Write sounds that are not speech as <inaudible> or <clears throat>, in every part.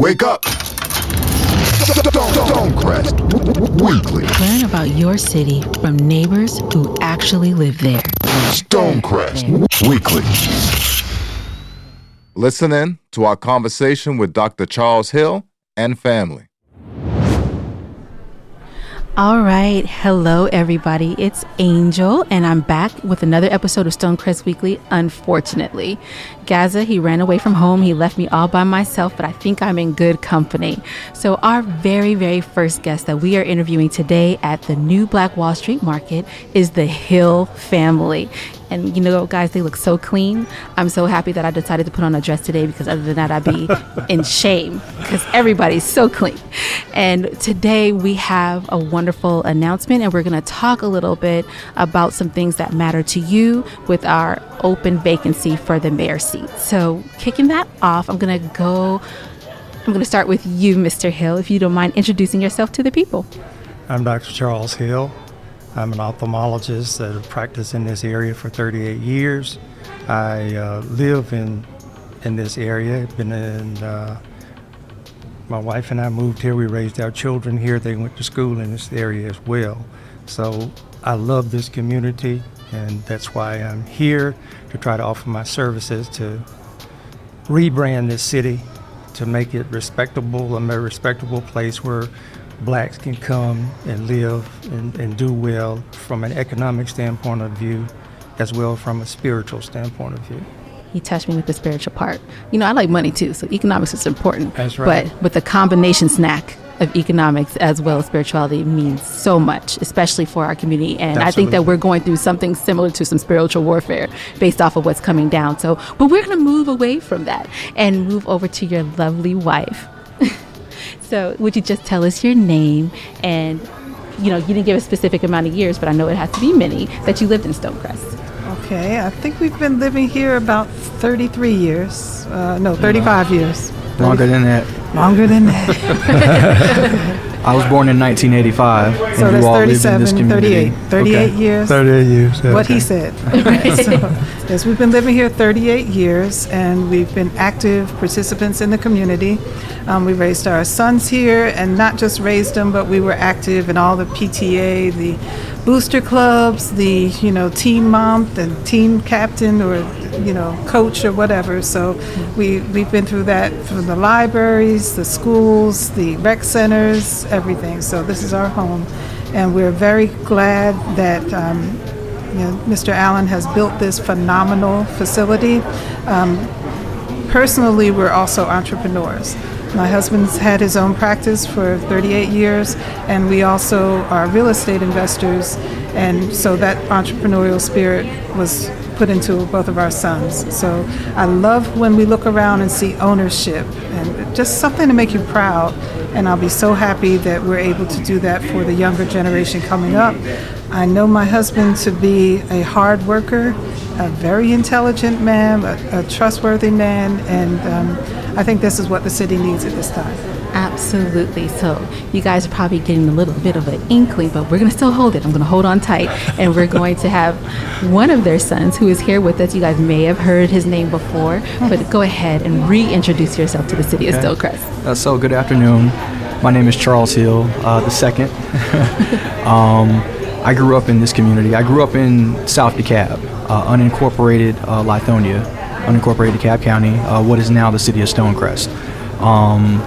Wake up! Stonecrest Weekly. Learn about your city from neighbors who actually live there. Stonecrest Weekly. Listen in to our conversation with Dr. Charles Hill and family. All right. Hello, everybody. It's Angel, and I'm back with another episode of Stonecrest Weekly. Unfortunately, Gaza, he ran away from home. He left me all by myself, but I think I'm in good company. So, our very, very first guest that we are interviewing today at the new Black Wall Street Market is the Hill family. And you know, guys, they look so clean. I'm so happy that I decided to put on a dress today because other than that, I'd be <laughs> in shame because everybody's so clean. And today we have a wonderful announcement, and we're going to talk a little bit about some things that matter to you with our open vacancy for the mayor seat. So, kicking that off, I'm going to go. I'm going to start with you, Mr. Hill, if you don't mind introducing yourself to the people. I'm Dr. Charles Hill. I'm an ophthalmologist that have practiced in this area for 38 years. I uh, live in in this area. Been in. Uh, my wife and I moved here. We raised our children here. They went to school in this area as well. So I love this community, and that's why I'm here to try to offer my services to rebrand this city to make it respectable, a more respectable place where blacks can come and live and, and do well from an economic standpoint of view as well from a spiritual standpoint of view. He touched me with the spiritual part. You know, I like money too, so economics is important. That's right. But with the combination snack of economics as well as spirituality means so much, especially for our community. And I think that we're going through something similar to some spiritual warfare based off of what's coming down. So, but we're going to move away from that and move over to your lovely wife. So, would you just tell us your name and you know, you didn't give a specific amount of years, but I know it has to be many that you lived in Stonecrest. Okay, I think we've been living here about 33 years. Uh, no, 35 years. Longer than that. Longer than that. <laughs> I was born in 1985, so and that's you all lived in this 37, 38. 38 Okay. years. 38 years. What he okay. said. <laughs> <laughs> so, yes, we've been living here 38 years, and we've been active participants in the community. Um, we raised our sons here, and not just raised them, but we were active in all the PTA, the booster clubs, the you know team mom, the team captain, or you know coach or whatever. So we we've been through that from the libraries, the schools, the rec centers, everything. So this is our home, and we're very glad that. Um, you know, Mr. Allen has built this phenomenal facility. Um, personally, we're also entrepreneurs. My husband's had his own practice for 38 years, and we also are real estate investors, and so that entrepreneurial spirit was put into both of our sons. So I love when we look around and see ownership and just something to make you proud. And I'll be so happy that we're able to do that for the younger generation coming up. I know my husband to be a hard worker, a very intelligent man, a, a trustworthy man, and um, I think this is what the city needs at this time. Absolutely. So you guys are probably getting a little bit of an inkling, but we're going to still hold it. I'm going to hold on tight, <laughs> and we're going to have one of their sons who is here with us. You guys may have heard his name before, but go ahead and reintroduce yourself to the city of Stonecrest. Uh, so, good afternoon. My name is Charles Hill, uh, the second. <laughs> um, I grew up in this community. I grew up in South DeKalb, uh, unincorporated uh, Lithonia, unincorporated DeKalb County, uh, what is now the city of Stonecrest. Um,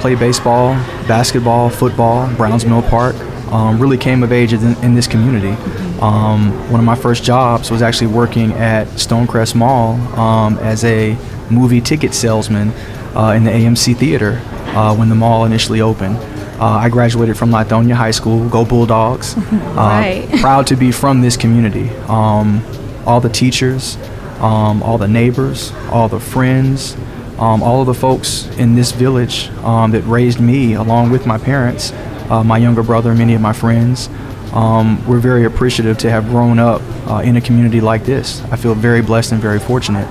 played baseball, basketball, football, Browns Mill Park. Um, really came of age in, in this community. Um, one of my first jobs was actually working at Stonecrest Mall um, as a movie ticket salesman uh, in the AMC Theater uh, when the mall initially opened. Uh, I graduated from Lithonia High School, go Bulldogs. <laughs> Uh, Right. <laughs> proud to be from this community. Um, all the teachers, um, all the neighbors, all the friends, um, all of the folks in this village um, that raised me along with my parents, uh, my younger brother, many of my friends. Um, we're very appreciative to have grown up uh, in a community like this. I feel very blessed and very fortunate.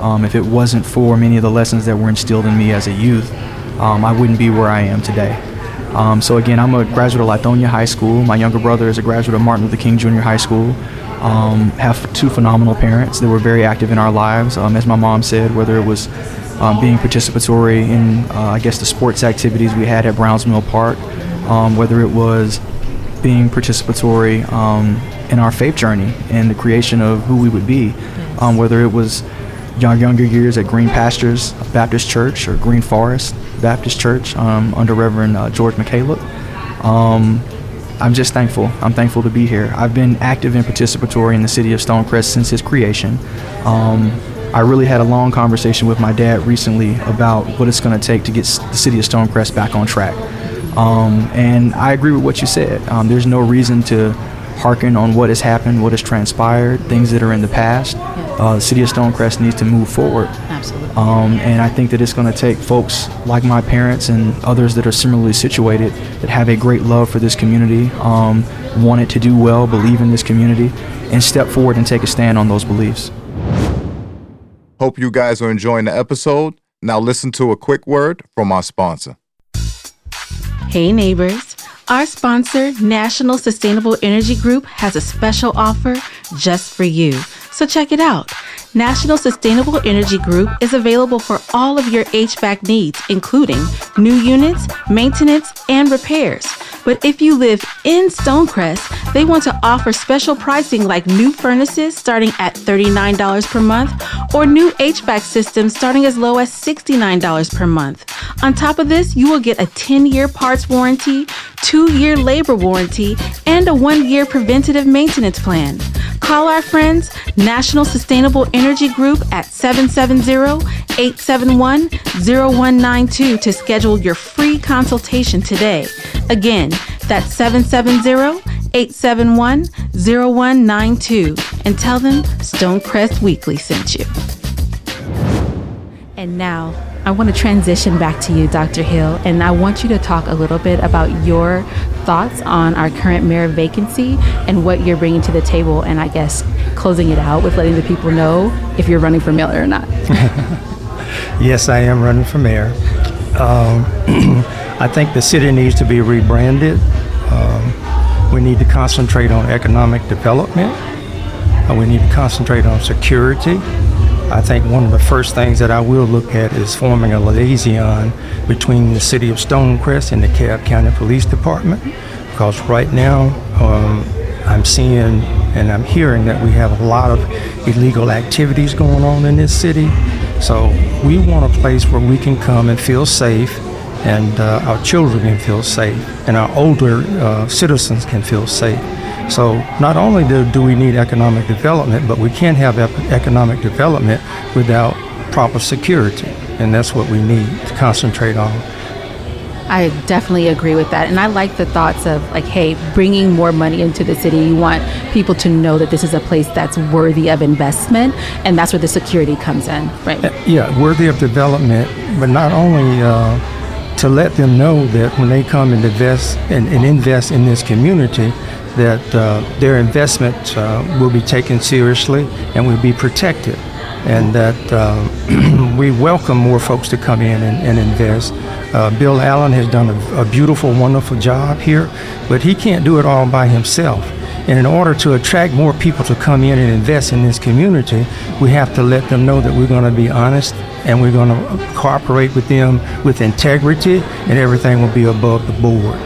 Um, if it wasn't for many of the lessons that were instilled in me as a youth, um, I wouldn't be where I am today. Um, so again, I'm a graduate of Lithonia High School. My younger brother is a graduate of Martin Luther King Junior High School. Um, have two phenomenal parents that were very active in our lives. Um, as my mom said, whether it was um, being participatory in, uh, I guess, the sports activities we had at Browns Mill Park, um, whether it was being participatory um, in our faith journey and the creation of who we would be, whether it was our younger years at Green Pastures Baptist Church or Green Forest Baptist Church um, under Reverend uh, George McCalep. Um, I'm just thankful. I'm thankful to be here. I've been active and participatory in the city of Stonecrest since its creation. Um, I really had a long conversation with my dad recently about what it's going to take to get the city of Stonecrest back on track. Um, and I agree with what you said. Um, there's no reason to hearken on what has happened, what has transpired, things that are in the past. Uh, the city of Stonecrest needs to move forward. Absolutely. Um, and I think that it's going to take folks like my parents and others that are similarly situated that have a great love for this community, um, want it to do well, believe in this community, and step forward and take a stand on those beliefs. Hope you guys are enjoying the episode. Now, listen to a quick word from our sponsor. Hey, neighbors. Our sponsor, National Sustainable Energy Group, has a special offer just for you. So check it out. National Sustainable Energy Group is available for all of your HVAC needs, including new units, maintenance, and repairs. But if you live in Stonecrest, they want to offer special pricing like new furnaces starting at $39 per month or new HVAC systems starting as low as $69 per month. On top of this, you will get a 10 year parts warranty, two year labor warranty, and a one year preventative maintenance plan. Call our friends, National Sustainable Energy Group at 770-871-0192 to schedule your free consultation today. Again, that's 770-871-0192 and tell them Stonecrest Weekly sent you. And now I want to transition back to you, Dr. Hill, and I want you to talk a little bit about your thoughts on our current mayor vacancy and what you're bringing to the table, and I guess closing it out with letting the people know if you're running for mayor or not. <laughs> Yes, I am running for mayor. Um, <clears throat> I think the city needs to be rebranded. Um, we need to concentrate on economic development. Uh, we need to concentrate on security. I think one of the first things that I will look at is forming a liaison between the city of Stonecrest and the Cobb County Police Department. Because right now, um, I'm seeing and I'm hearing that we have a lot of illegal activities going on in this city. So we want a place where we can come and feel safe and uh, our children can feel safe and our older uh, citizens can feel safe. So not only do, do we need economic development, but we can't have ep- economic development without proper security. And that's what we need to concentrate on. I definitely agree with that. And I like the thoughts of like, hey, bringing more money into the city. You want people to know that this is a place that's worthy of investment. And that's where the security comes in, right? Uh, Yeah, worthy of development, but not only uh, to let them know that when they come and invest and, and invest in this community, that uh, their investment uh, will be taken seriously and will be protected, and that uh, <clears throat> we welcome more folks to come in and, and invest. Uh, Bill Allen has done a, a beautiful, wonderful job here, but he can't do it all by himself. And in order to attract more people to come in and invest in this community, we have to let them know that we're going to be honest and we're going to cooperate with them with integrity, and everything will be above the board.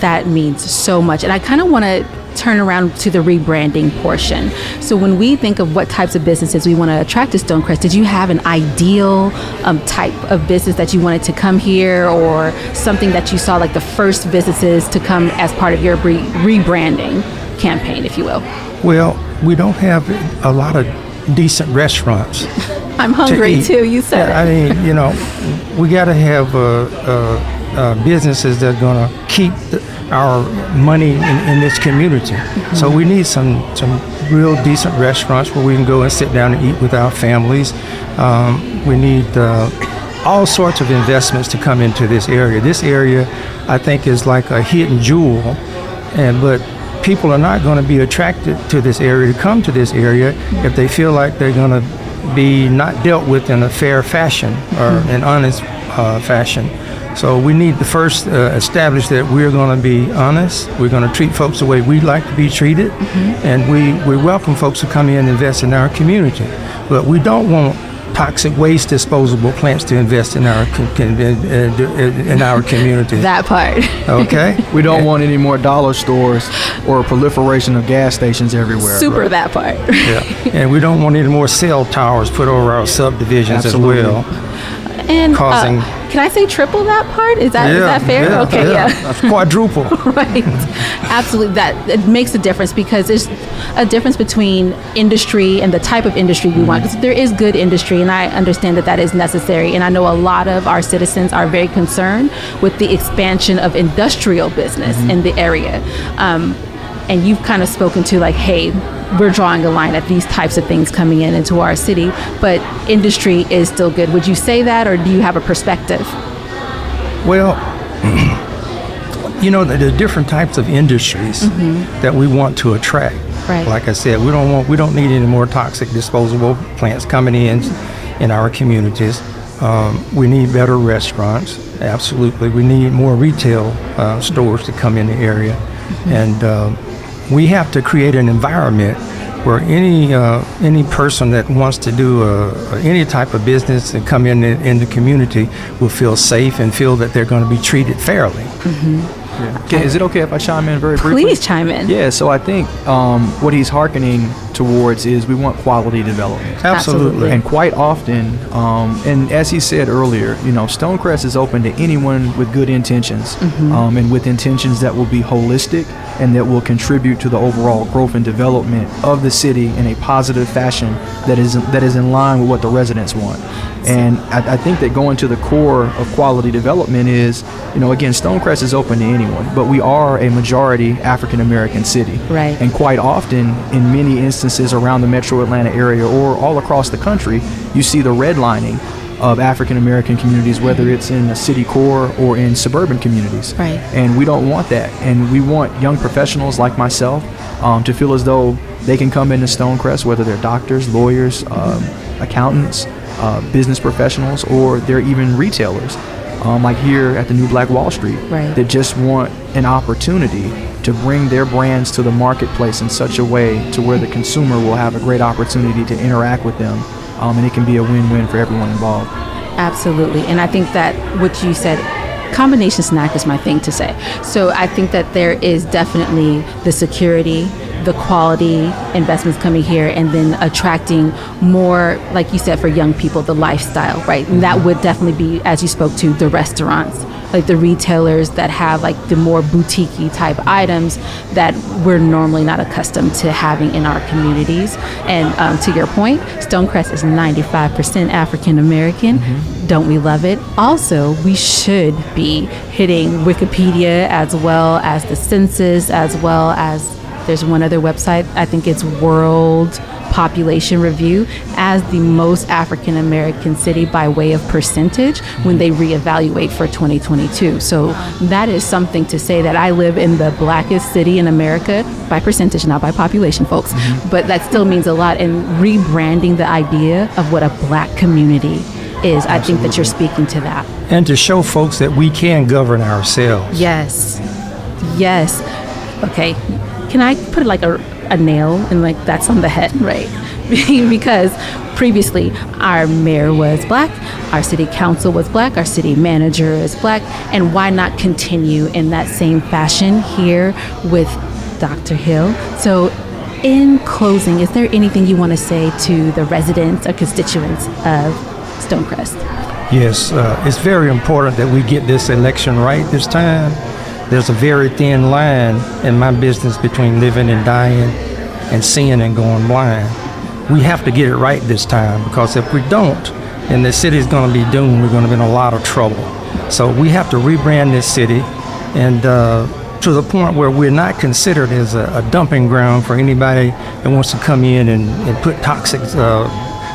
that means so much. And I kind of want to turn around to the rebranding portion. So when we think of what types of businesses we want to attract to Stonecrest, did you have an ideal um, type of business that you wanted to come here or something that you saw like the first businesses to come as part of your re- rebranding campaign, if you will? Well, we don't have a lot of decent restaurants. <laughs> I'm hungry eat. too. You said Yeah, I mean, you know, we got to have uh, uh, uh, businesses that are going to keep the, our money in, in this community. So we need some some real decent restaurants where we can go and sit down and eat with our families. Um, we need uh, all sorts of investments to come into this area. This area, I think, is like a hidden jewel, and but people are not going to be attracted to this area to come to this area if they feel like they're going to be not dealt with in a fair fashion or an honest uh, fashion. So we need to first uh, establish that we're going to be honest. We're going to treat folks the way we like to be treated, and we, we welcome folks to come in and invest in our community. But we don't want toxic waste disposable plants to invest in our com- com- in, in- in our community. That part. okay. <laughs> We don't want any more dollar stores or a proliferation of gas stations everywhere. Super that part. Yeah. And we don't want any more cell towers put over our subdivisions Absolutely. as well. And uh, Causing- can I say triple that part? Is that is that fair? yeah, okay, yeah. That's quadruple. <laughs> right absolutely that it makes a difference because there's a difference between industry and the type of industry we want because there is good industry and i understand that that is necessary and i know a lot of our citizens are very concerned with the expansion of industrial business in the area um, and you've kind of spoken to like hey we're drawing a line at these types of things coming in into our city but industry is still good would you say that or do you have a perspective Well, <clears throat> you know, there are different types of industries that we want to attract. Right. Like I said, we don't want we don't need any more toxic disposable plants coming in in our communities. Um, we need better restaurants. Absolutely, we need more retail uh, stores to come in the area, and um we have to create an environment where any uh, any person that wants to do a, any type of business and come in the, in the community will feel safe and feel that they're going to be treated fairly. Okay, is it okay if I chime in very briefly? please chime in Yeah, so I think um, what he's hearkening towards is we want quality development. Absolutely. And quite often, um, and as he said earlier, you know, Stonecrest is open to anyone with good intentions um, and with intentions that will be holistic and that will contribute to the overall growth and development of the city in a positive fashion that is that is in line with what the residents want. And I, I think that going to the core of quality development is, you know, again, Stonecrest is open to anyone, but we are a majority African American city. Right. And quite often, in many instances around the metro Atlanta area or all across the country, you see the redlining of African American communities, whether it's in the city core or in suburban communities. Right. And we don't want that. And we want young professionals like myself um, to feel as though they can come into Stonecrest, whether they're doctors, lawyers, um, accountants, uh, business professionals, or they're even retailers. Um, like here at the New Black Wall Street, Right. that just want an opportunity to bring their brands to the marketplace in such a way to where the consumer will have a great opportunity to interact with them, um, and it can be a win-win for everyone involved. Absolutely. And I think that what you said, combination snack is my thing to say. So I think that there is definitely the security, the quality investments coming here, and then attracting more, like you said, for young people, the lifestyle, right? And that would definitely be, as you spoke to, the restaurants. Like the retailers that have like the more boutique type items that we're normally not accustomed to having in our communities. And um, to your point, Stonecrest is 95% African American. Don't we love it? Also, we should be hitting Wikipedia as well as the census, as well as there's one other website, I think it's World Population Review, as the most African American city by way of percentage when they reevaluate for 2022. So that is something to say that I live in the blackest city in America by percentage, not by population, folks. Mm-hmm. But that still means a lot. in rebranding the idea of what a black community is, I think that you're speaking to that. And to show folks that we can govern ourselves. Yes. Yes. Okay. Can I put like a, a nail and like that's on the head, <laughs> right? because previously our mayor was black, our city council was black, our city manager is black, and why not continue in that same fashion here with Dr. Hill? So, in closing, is there anything you want to say to the residents or constituents of Stonecrest? Yes, uh, it's very important that we get this election right this time. There's a very thin line in my business between living and dying and seeing and going blind. We have to get it right this time because if we don't, then the city is going to be doomed. We're going to be in a lot of trouble. So we have to rebrand this city and uh, to the point where we're not considered as a, a dumping ground for anybody that wants to come in and, and put toxic uh,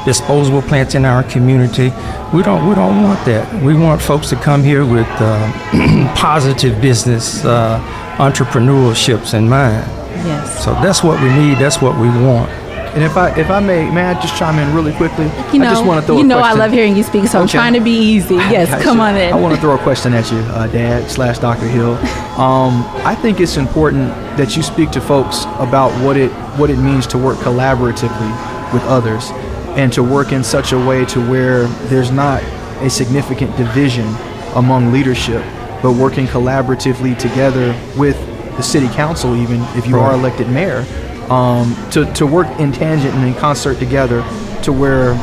disposable plants in our community. We don't we don't want that. We want folks to come here with uh, <clears throat> positive business uh, entrepreneurships in mind. Yes. So that's what we need. That's what we want. And if I if I may, may I just chime in really quickly? You know, I just want to throw you a know I love hearing you speak, so I'm trying to be easy. Yes, Gotcha. come on in. I want to throw a question at you, uh, Dad slash Dr. Hill. <laughs> Um, I think it's important that you speak to folks about what it what it means to work collaboratively with others. And to work in such a way to where there's not a significant division among leadership, but working collaboratively together with the city council, even if you are elected mayor, um, to, to work in tangent and in concert together to where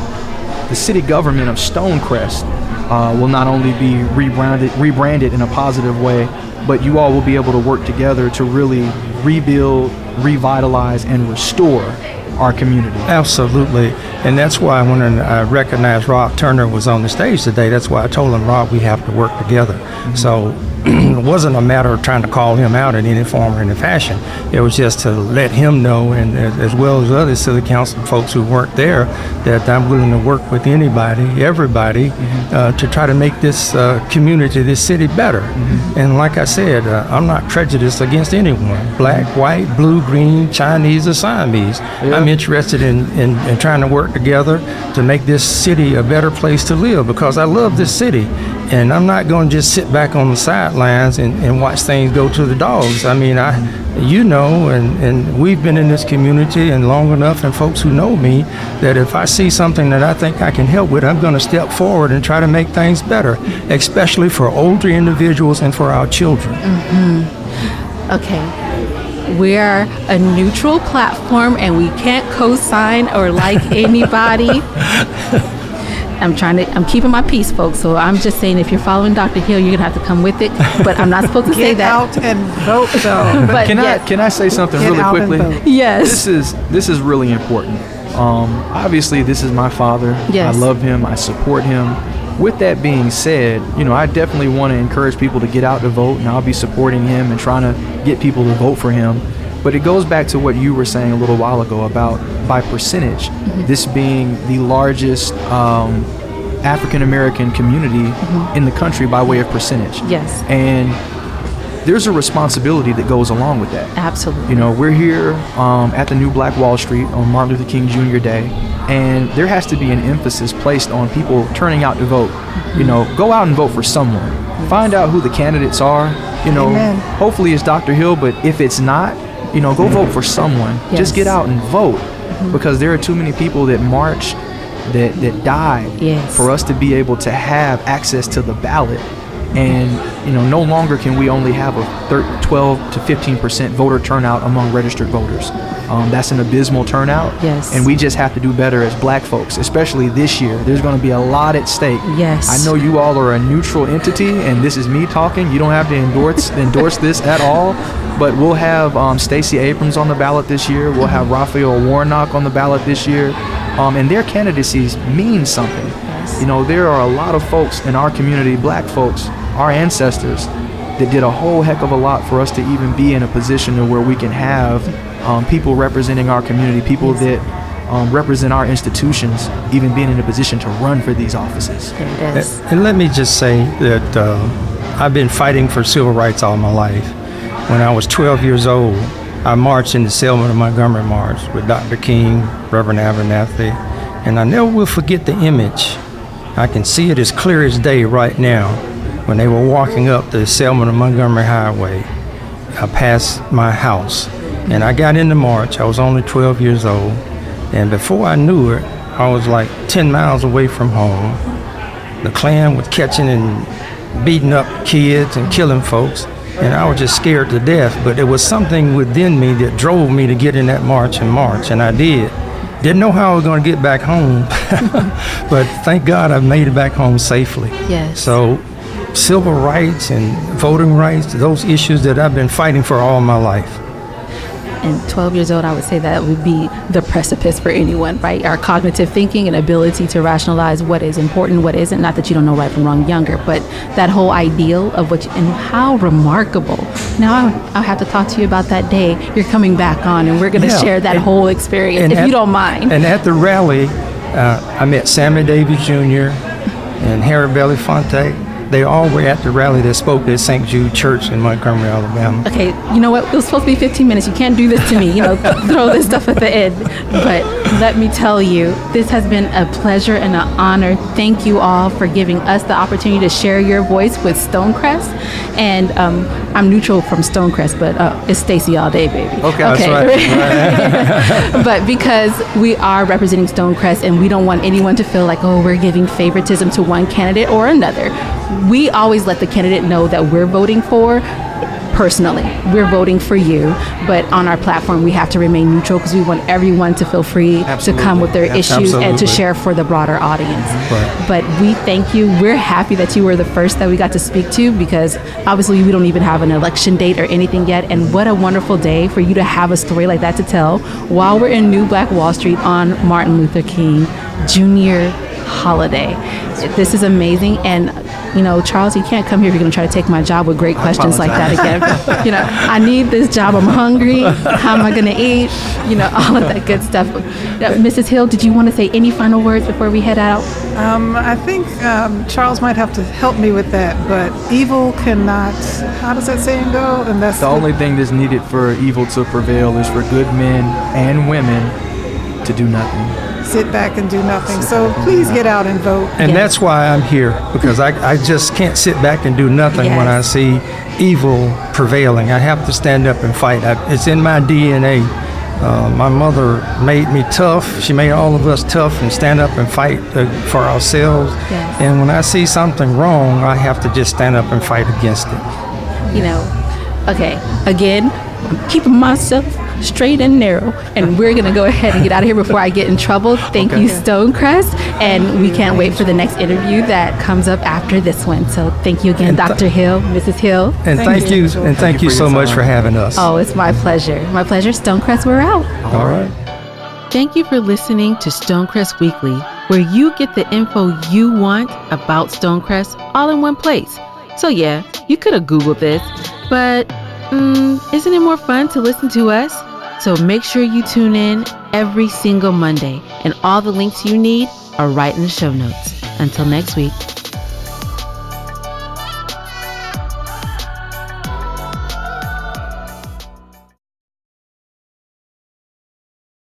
the city government of Stonecrest uh, will not only be rebranded, rebranded in a positive way, but you all will be able to work together to really rebuild, revitalize, and restore our community. Absolutely. And that's why when I uh, recognized Rob Turner was on the stage today, that's why I told him, Rob, we have to work together. Mm-hmm. So it <clears throat> wasn't a matter of trying to call him out in any form or any fashion. It was just to let him know, and as well as other city council folks who weren't there, that I'm willing to work with anybody, everybody, uh, to try to make this uh, community, this city better. And like I said, uh, I'm not prejudiced against anyone black, white, blue, green, Chinese, or Siamese. I'm interested in, in, in trying to work together to make this city a better place to live because I love this city. And I'm not going to just sit back on the sidelines and, and watch things go to the dogs. I mean, I, you know, and, and we've been in this community and long enough, and folks who know me, that if I see something that I think I can help with, I'm going to step forward and try to make things better, especially for older individuals and for our children. Mm-hmm. Okay. We are a neutral platform and we can't co sign or like <laughs> anybody. I'm trying to, I'm keeping my peace, folks. So I'm just saying if you're following Dr. Hill, you're going to have to come with it. But I'm not supposed to say Get that. out and vote, though. <laughs> But Can yes. I can I say something Get really out and quickly? vote. Yes. This is this is really important. Um, obviously, this is my father. Yes. I love him. I support him. With that being said, you know, I definitely want to encourage people to get out to vote, and I'll be supporting him and trying to get people to vote for him. But it goes back to what you were saying a little while ago about by percentage, Mm-hmm. this being the largest um, African American community in the country by way of percentage. Mm-hmm. Yes. And there's a responsibility that goes along with that. Absolutely. You know, we're here um, at the new Black Wall Street on Martin Luther King Jr. Day, and there has to be an emphasis placed on people turning out to vote. You know, go out and vote for someone. Find out who the candidates are. You know, Amen. hopefully it's Dr. Hill, but if it's not, you know, go mm-hmm. vote for someone. Yes. Just get out and vote mm-hmm. because there are too many people that march, that that died Yes. for us to be able to have access to the ballot. And you know, no longer can we only have a thir- 12 to 15 percent voter turnout among registered voters. Um, that's an abysmal turnout. Yes. And we just have to do better as Black folks, especially this year. There's going to be a lot at stake. Yes. I know you all are a neutral entity, and this is me talking. You don't have to endorse <laughs> endorse this at all. But we'll have um, Stacey Abrams on the ballot this year. We'll have Raphael Warnock on the ballot this year, um, and their candidacies mean something. Yes. You know, there are a lot of folks in our community, Black folks, our ancestors, that did a whole heck of a lot for us to even be in a position to where we can have um, people representing our community, people that um, represent our institutions, even being in a position to run for these offices. There it is. And let me just say that uh, I've been fighting for civil rights all my life. When I was 12 years old, I marched in the Selma to Montgomery March with Dr. King, Reverend Abernathy, and I never will forget the image. I can see it as clear as day right now when they were walking up the Selma to Montgomery Highway. I passed my house and I got in the march. I was only 12 years old. And before I knew it, I was like 10 miles away from home. The Klan was catching and beating up kids and killing folks. And I was just scared to death. But there was something within me that drove me to get in that march and march. And I did. Didn't know how I was going to get back home. <laughs> but thank God I made it back home safely. Yes. So, civil rights and voting rights, those issues that I've been fighting for all my life. and 12 years old, I would say that would be the precipice for anyone, right? Our cognitive thinking and ability to rationalize what is important, what isn't. Not that you don't know right from wrong younger, but that whole ideal of what, you, and how remarkable. Now, I'll, I'll have to talk to you about that day. You're coming back on, and we're going to Yeah, share that and- whole experience, if at- you don't mind. And at the rally, uh, I met Sammy Davis Jr. and Harry Belafonte. They all were at the rally that spoke at St. Jude Church in Montgomery, Alabama. Okay, you know what? It was supposed to be 15 minutes. You can't do this to me. You know, <laughs> throw this stuff at the end. But let me tell you, this has been a pleasure and an honor. Thank you all for giving us the opportunity to share your voice with Stonecrest. And um, I'm neutral from Stonecrest, but uh, it's Stacey all day, baby. Okay, that's <laughs> right. but because we are representing Stonecrest and we don't want anyone to feel like, oh, we're giving favoritism to one candidate or another, we always let the candidate know that we're voting for. Personally, we're voting for you, but on our platform, we have to remain neutral because we want everyone to feel free to come with their Absolutely. issues and to share for the broader audience. Right. But we thank you. We're happy that you were the first that we got to speak to because obviously we don't even have an election date or anything yet. And what a wonderful day for you to have a story like that to tell while we're in New Black Wall Street on Martin Luther King Jr. holiday. This is amazing. And, you know, Charles, you can't come here if you're going to try to take my job with great questions like that again. <laughs> you know, I need this job. I'm hungry. How am I going to eat? You know, all of that good stuff. Uh, Mrs. Hill, did you want to say any final words before we head out? Um, I think um, Charles might have to help me with that, but evil cannot. How does that saying go? And that's The only thing that's needed for evil to prevail is for good men and women to do nothing. Sit back and do nothing. So please get out and vote. And Yes. that's why I'm here because I, I just can't sit back and do nothing when I see evil prevailing. I have to stand up and fight. I, it's in my DNA. Uh, my mother made me tough. She made all of us tough and stand up and fight uh, for ourselves. Yes. And when I see something wrong, I have to just stand up and fight against it. you know, okay, again, I'm keeping myself straight and narrow, and we're gonna go ahead and get out of here before I get in trouble. Thank you, Stonecrest, and we can't wait for the next interview that comes up after this one. So thank you again, th- Dr. Hill, Mrs. Hill. And Thank thank, you, you, and thank, you you so much for having us. Oh, it's my pleasure. My pleasure. Stonecrest, we're out. All right. Thank you for listening to Stonecrest Weekly, where you get the info you want about Stonecrest all in one place. So, yeah, you could have Googled this, but mm, isn't it more fun to listen to us? So, make sure you tune in every single Monday, and all the links you need are right in the show notes. Until next week.